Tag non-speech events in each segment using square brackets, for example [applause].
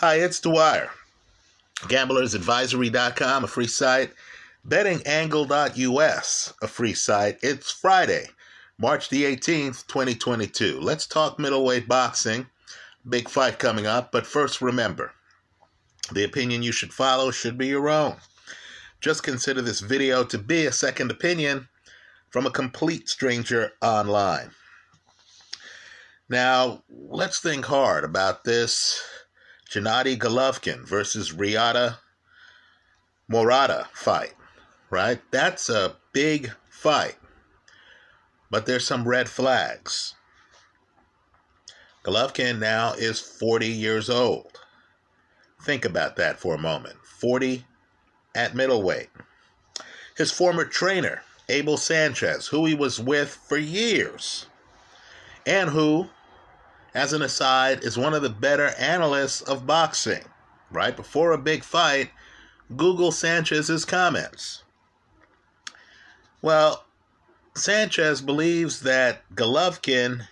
Hi, it's Dwyer. GamblersAdvisory.com, a free site. BettingAngle.us, a free site. It's Friday, March the 18th, 2022. Let's talk middleweight boxing. Big fight coming up, but first remember the opinion you should follow should be your own. Just consider this video to be a second opinion from a complete stranger online. Now, let's think hard about this Gennady Golovkin versus Ryota Murata fight, right? That's a big fight. But there's some red flags. Golovkin now is 40 years old. Think about that for a moment. 40 at middleweight. His former trainer, Abel Sanchez, who he was with for years, and who as an aside, is one of the better analysts of boxing. Right before a big fight, Google Sanchez's comments. Well, Sanchez believes that Golovkin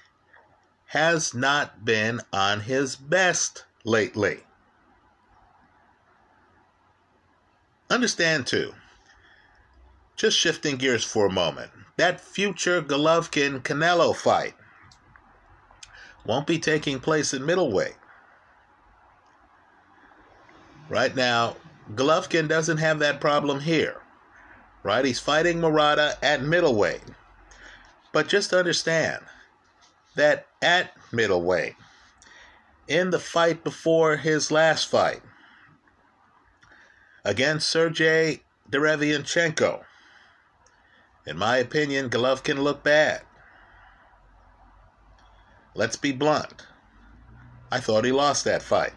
has not been on his best lately. Understand, too, just shifting gears for a moment, that future Golovkin Canelo fight won't be taking place in middleweight. Right now, Golovkin doesn't have that problem here. Right? He's fighting Murata at middleweight. But just understand that at middleweight, in the fight before his last fight against Sergey Derevyanchenko, in my opinion, Golovkin looked bad. Let's be blunt. I thought he lost that fight.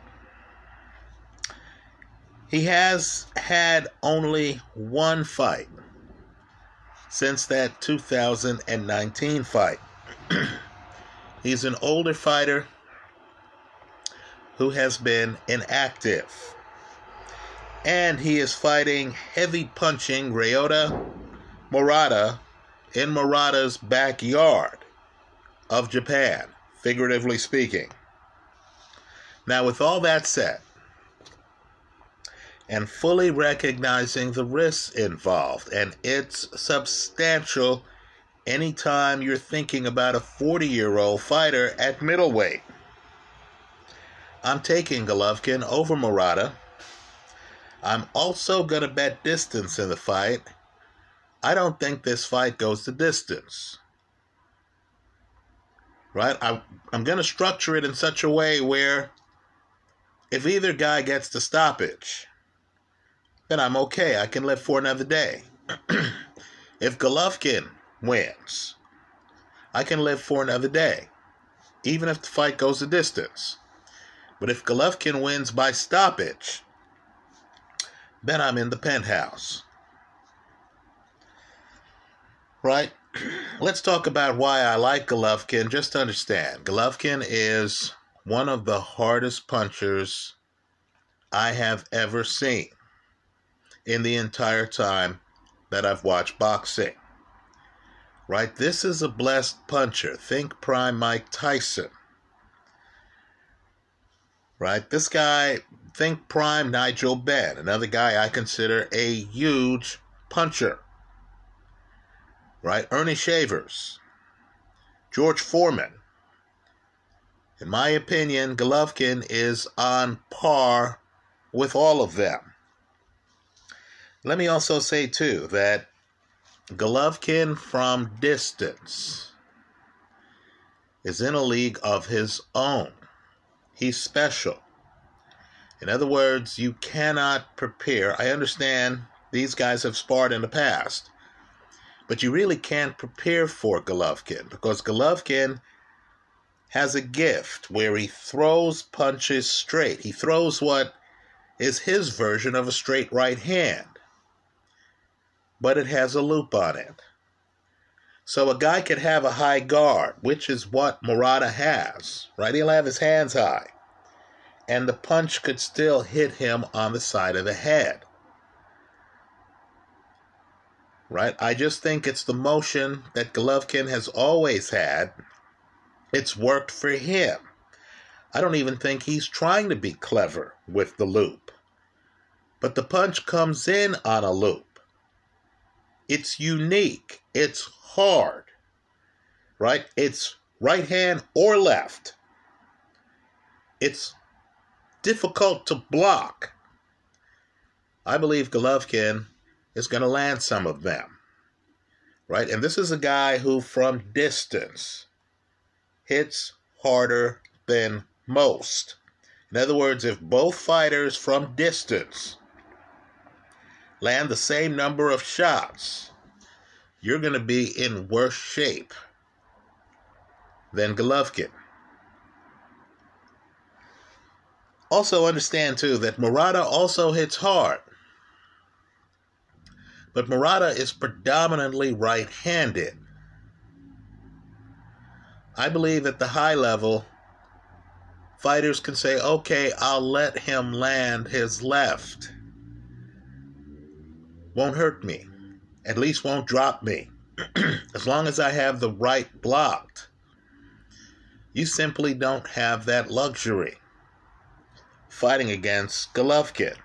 He has had only one fight since that 2019 fight. [clears throat] He's an older fighter who has been inactive. And he is fighting heavy punching Ryota Murata in Murata's backyard of Japan figuratively speaking. Now, with all that said, and fully recognizing the risks involved, and it's substantial anytime you're thinking about a 40 year old fighter at middleweight. I'm taking Golovkin over Murata. I'm also going to bet distance in the fight. I don't think this fight goes the distance right? I, I'm going to structure it in such a way where if either guy gets the stoppage, then I'm okay. I can live for another day. [clears throat] if Golovkin wins, I can live for another day, even if the fight goes the distance. But if Golovkin wins by stoppage, then I'm in the penthouse. Right? Let's talk about why I like Golovkin. Just to understand, Golovkin is one of the hardest punchers I have ever seen in the entire time that I've watched boxing. Right? This is a blessed puncher. Think prime Mike Tyson. Right? This guy, think prime Nigel Benn, another guy I consider a huge puncher right? Ernie Shavers, George Foreman. In my opinion, Golovkin is on par with all of them. Let me also say, too, that Golovkin from distance is in a league of his own. He's special. In other words, you cannot prepare. I understand these guys have sparred in the past. But you really can't prepare for Golovkin because Golovkin has a gift where he throws punches straight. He throws what is his version of a straight right hand, but it has a loop on it. So a guy could have a high guard, which is what Murata has, right? He'll have his hands high, and the punch could still hit him on the side of the head right? I just think it's the motion that Golovkin has always had. It's worked for him. I don't even think he's trying to be clever with the loop. But the punch comes in on a loop. It's unique. It's hard. Right? It's right hand or left. It's difficult to block. I believe Golovkin is going to land some of them. Right? And this is a guy who, from distance, hits harder than most. In other words, if both fighters from distance land the same number of shots, you're going to be in worse shape than Golovkin. Also, understand too that Murata also hits hard. But Murata is predominantly right handed. I believe at the high level, fighters can say, okay, I'll let him land his left. Won't hurt me. At least won't drop me. [clears throat] as long as I have the right blocked. You simply don't have that luxury fighting against Golovkin.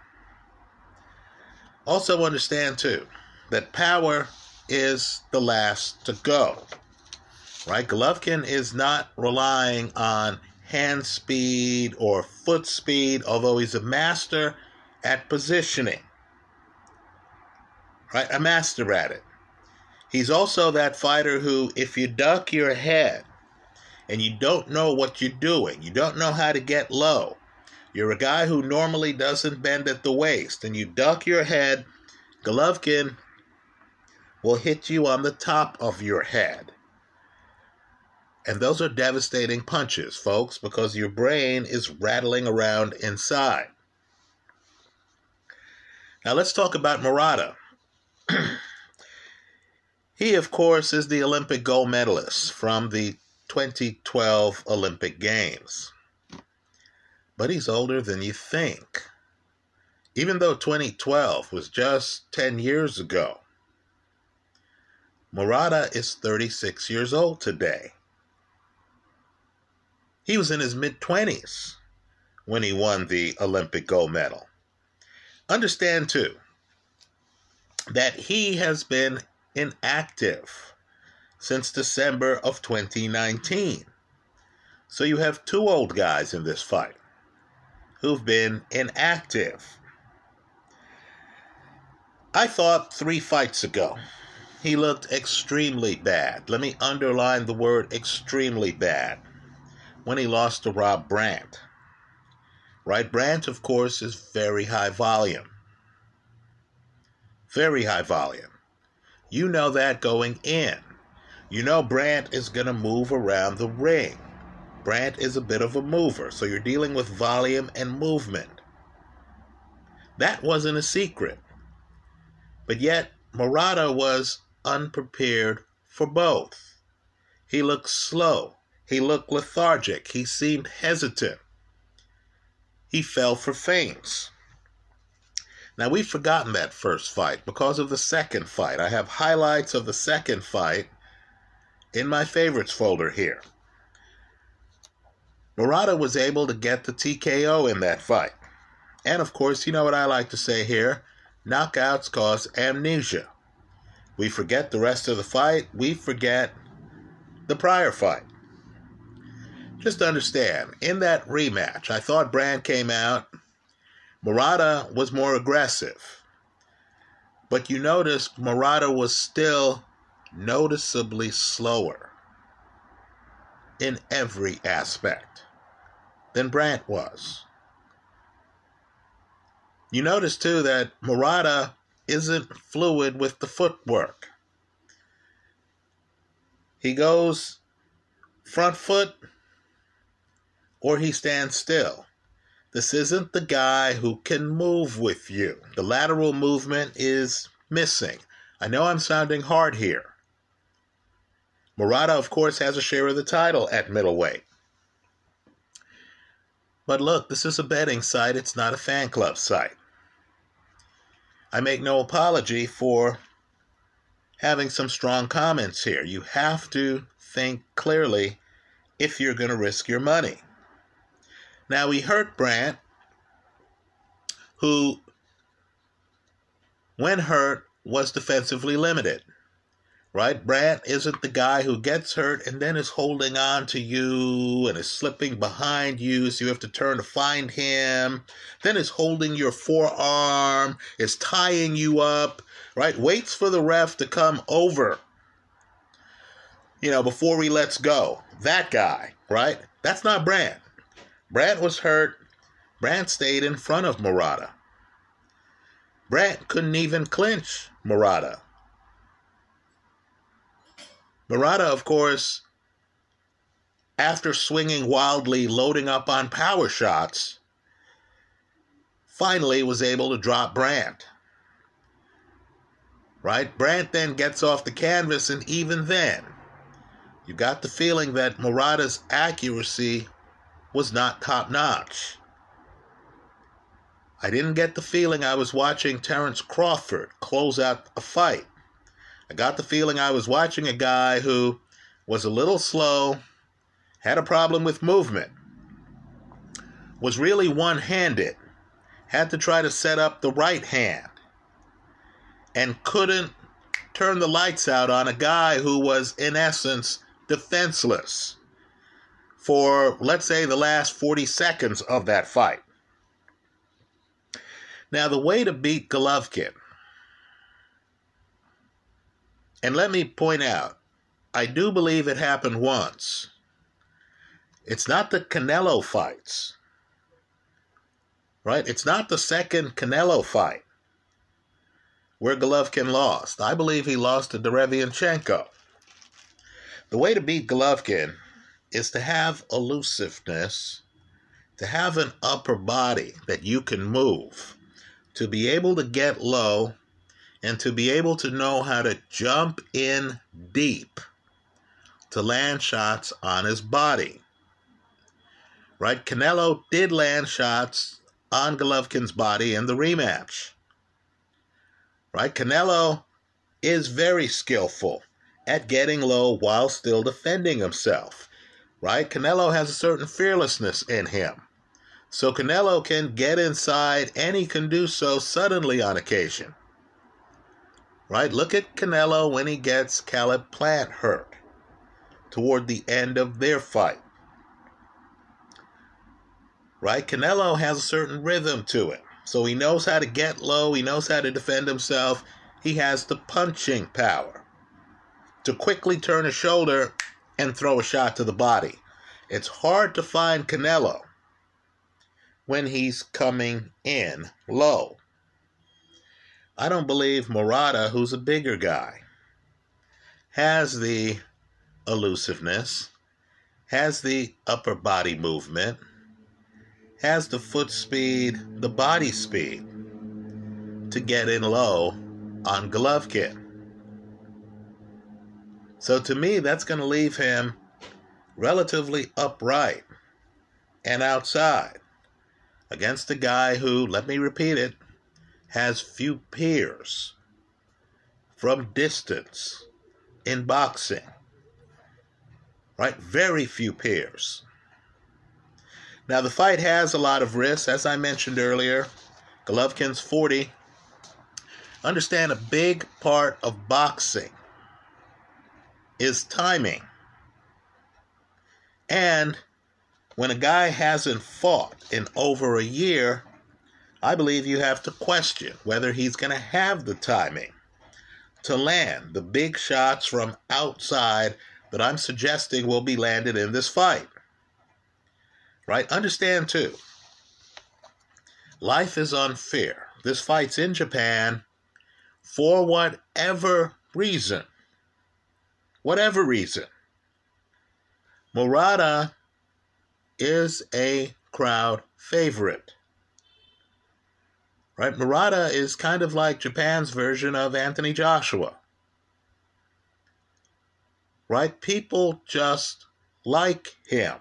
Also, understand too that power is the last to go. Right? Golovkin is not relying on hand speed or foot speed, although he's a master at positioning. Right? A master at it. He's also that fighter who, if you duck your head and you don't know what you're doing, you don't know how to get low, you're a guy who normally doesn't bend at the waist, and you duck your head, Golovkin will hit you on the top of your head. And those are devastating punches, folks, because your brain is rattling around inside. Now let's talk about Murata. [clears throat] he, of course, is the Olympic gold medalist from the 2012 Olympic Games. But he's older than you think. Even though 2012 was just 10 years ago, Murata is 36 years old today. He was in his mid 20s when he won the Olympic gold medal. Understand, too, that he has been inactive since December of 2019. So you have two old guys in this fight who've been inactive. I thought three fights ago he looked extremely bad. Let me underline the word extremely bad when he lost to Rob Brant. Right? Brant, of course, is very high volume. Very high volume. You know that going in. You know Brant is going to move around the ring. Brant is a bit of a mover, so you're dealing with volume and movement. That wasn't a secret. But yet, Murata was unprepared for both. He looked slow. He looked lethargic. He seemed hesitant. He fell for feints. Now, we've forgotten that first fight because of the second fight. I have highlights of the second fight in my favorites folder here. Murata was able to get the TKO in that fight. And of course, you know what I like to say here knockouts cause amnesia. We forget the rest of the fight. We forget the prior fight. Just understand, in that rematch, I thought Brant came out. Murata was more aggressive. But you notice Murata was still noticeably slower in every aspect than Brant was. You notice too that Murata isn't fluid with the footwork. He goes front foot or he stands still. This isn't the guy who can move with you. The lateral movement is missing. I know I'm sounding hard here. Murata, of course, has a share of the title at middleweight. But look, this is a betting site, it's not a fan club site. I make no apology for having some strong comments here. You have to think clearly if you're going to risk your money. Now we hurt Brant, who, when hurt, was defensively limited. Right? Brant isn't the guy who gets hurt and then is holding on to you and is slipping behind you, so you have to turn to find him. Then is holding your forearm, is tying you up, right? Waits for the ref to come over, you know, before he lets go. That guy, right? That's not Brant. Brant was hurt. Brant stayed in front of Murata. Brant couldn't even clinch Murata. Murata, of course, after swinging wildly, loading up on power shots, finally was able to drop Brant. Right? Brant then gets off the canvas, and even then, you got the feeling that Murata's accuracy was not top notch. I didn't get the feeling I was watching Terence Crawford close out a fight. I got the feeling I was watching a guy who was a little slow, had a problem with movement, was really one handed, had to try to set up the right hand, and couldn't turn the lights out on a guy who was, in essence, defenseless for, let's say, the last 40 seconds of that fight. Now, the way to beat Golovkin, and let me point out, I do believe it happened once. It's not the Canelo fights, right? It's not the second Canelo fight where Golovkin lost. I believe he lost to Derevianchenko. The way to beat Golovkin is to have elusiveness, to have an upper body that you can move, to be able to get low, and to be able to know how to jump in deep to land shots on his body. Right? Canelo did land shots on Golovkin's body in the rematch. Right? Canelo is very skillful at getting low while still defending himself. Right? Canelo has a certain fearlessness in him. So Canelo can get inside and he can do so suddenly on occasion. Right? Look at Canelo when he gets Caleb Plant hurt toward the end of their fight. Right? Canelo has a certain rhythm to it. So he knows how to get low, he knows how to defend himself, he has the punching power to quickly turn a shoulder and throw a shot to the body. It's hard to find Canelo when he's coming in low. I don't believe Murata, who's a bigger guy, has the elusiveness, has the upper body movement, has the foot speed, the body speed to get in low on Golovkin. So to me, that's going to leave him relatively upright and outside against a guy who, let me repeat it, has few peers from distance in boxing. Right? Very few peers. Now, the fight has a lot of risks, as I mentioned earlier. Golovkin's 40. Understand a big part of boxing is timing. And when a guy hasn't fought in over a year, I believe you have to question whether he's going to have the timing to land the big shots from outside that I'm suggesting will be landed in this fight. Right? Understand too, life is unfair. This fight's in Japan for whatever reason whatever reason. Murata is a crowd favorite. Right? Murata is kind of like Japan's version of Anthony Joshua. Right? People just like him.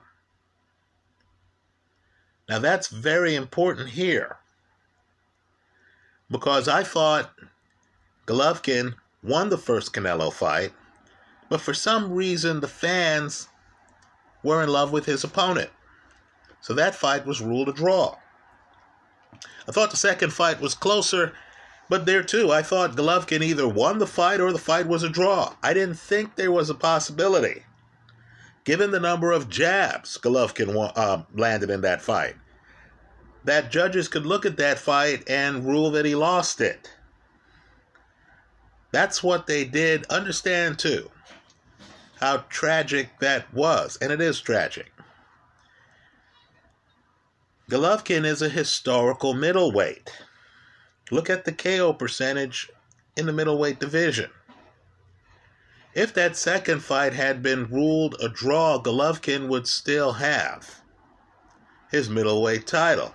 Now that's very important here. Because I thought Golovkin won the first Canelo fight but for some reason, the fans were in love with his opponent. So that fight was ruled a draw. I thought the second fight was closer, but there too, I thought Golovkin either won the fight or the fight was a draw. I didn't think there was a possibility. Given the number of jabs Golovkin uh, landed in that fight, that judges could look at that fight and rule that he lost it. That's what they did. Understand, too, how tragic that was. And it is tragic. Golovkin is a historical middleweight. Look at the KO percentage in the middleweight division. If that second fight had been ruled a draw, Golovkin would still have his middleweight title.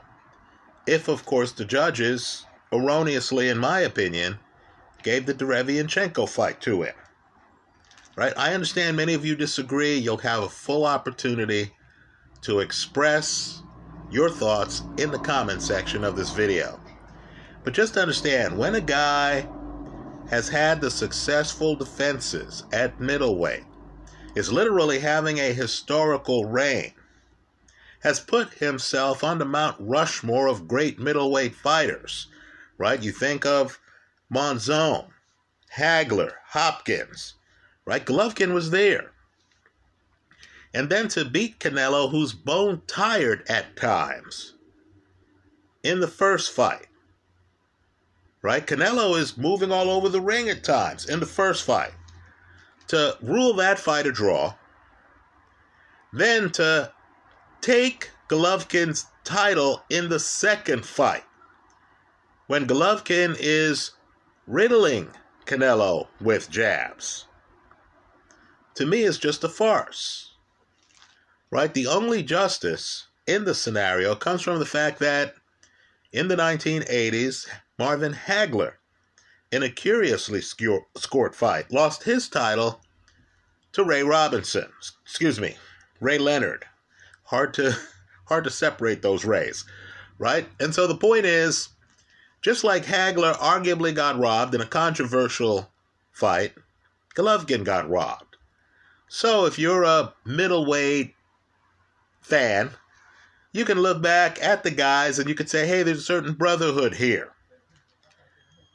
If, of course, the judges, erroneously in my opinion, gave the Derevianchenko fight to him. Right? I understand many of you disagree. You'll have a full opportunity to express your thoughts in the comment section of this video. But just understand when a guy has had the successful defenses at middleweight, is literally having a historical reign, has put himself on the Mount Rushmore of great middleweight fighters, right? You think of Monzon, Hagler, Hopkins, right? Golovkin was there. And then to beat Canelo, who's bone tired at times, in the first fight, right? Canelo is moving all over the ring at times in the first fight. To rule that fight a draw, then to take Golovkin's title in the second fight, when Golovkin is riddling Canelo with jabs, to me it's just a farce. Right? The only justice in the scenario comes from the fact that in the 1980s, Marvin Hagler, in a curiously scored fight, lost his title to Ray Robinson. Excuse me, Ray Leonard. Hard to [laughs] hard to separate those Rays, right? And so the point is, just like Hagler arguably got robbed in a controversial fight, Golovkin got robbed. So if you're a middleweight fan, you can look back at the guys and you could say, hey, there's a certain brotherhood here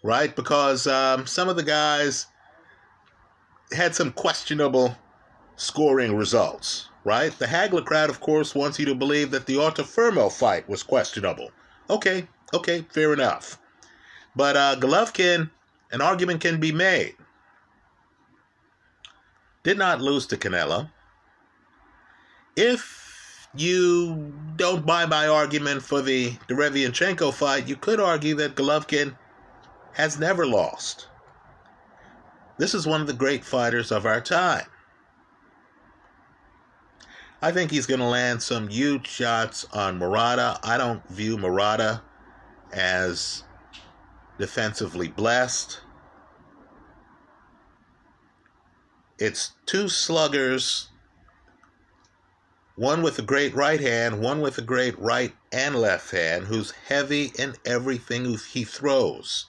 right? Because um, some of the guys had some questionable scoring results, right? The Hagler crowd, of course, wants you to believe that the Antuofermo fight was questionable. Okay, okay, fair enough. But uh, Golovkin, an argument can be made. Did not lose to Canelo. If you don't buy my argument for the Derevianchenko fight, you could argue that Golovkin has never lost. This is one of the great fighters of our time. I think he's going to land some huge shots on Murata. I don't view Murata as defensively blessed. It's two sluggers, one with a great right hand, one with a great right and left hand, who's heavy in everything he throws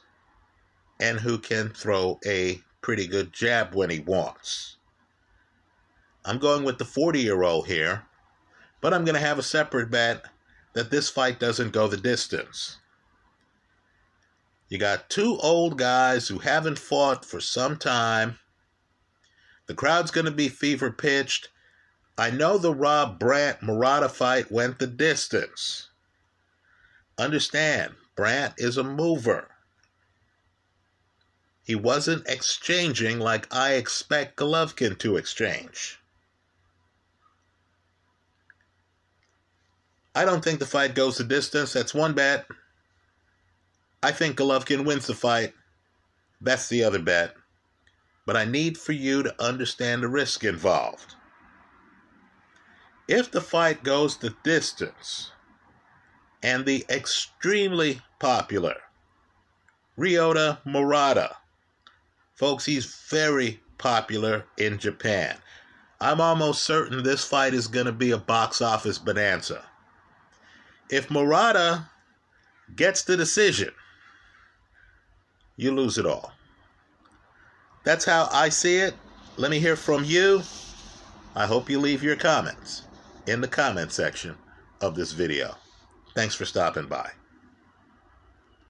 and who can throw a pretty good jab when he wants. I'm going with the 40 year old here, but I'm going to have a separate bet that this fight doesn't go the distance. You got two old guys who haven't fought for some time. The crowd's going to be fever pitched. I know the Rob Brant Murata fight went the distance. Understand, Brant is a mover. He wasn't exchanging like I expect Golovkin to exchange. I don't think the fight goes the distance. That's one bet. I think Golovkin wins the fight. That's the other bet. But I need for you to understand the risk involved. If the fight goes the distance and the extremely popular Ryota Murata Folks, he's very popular in Japan. I'm almost certain this fight is going to be a box office bonanza. If Murata gets the decision, you lose it all. That's how I see it. Let me hear from you. I hope you leave your comments in the comment section of this video. Thanks for stopping by.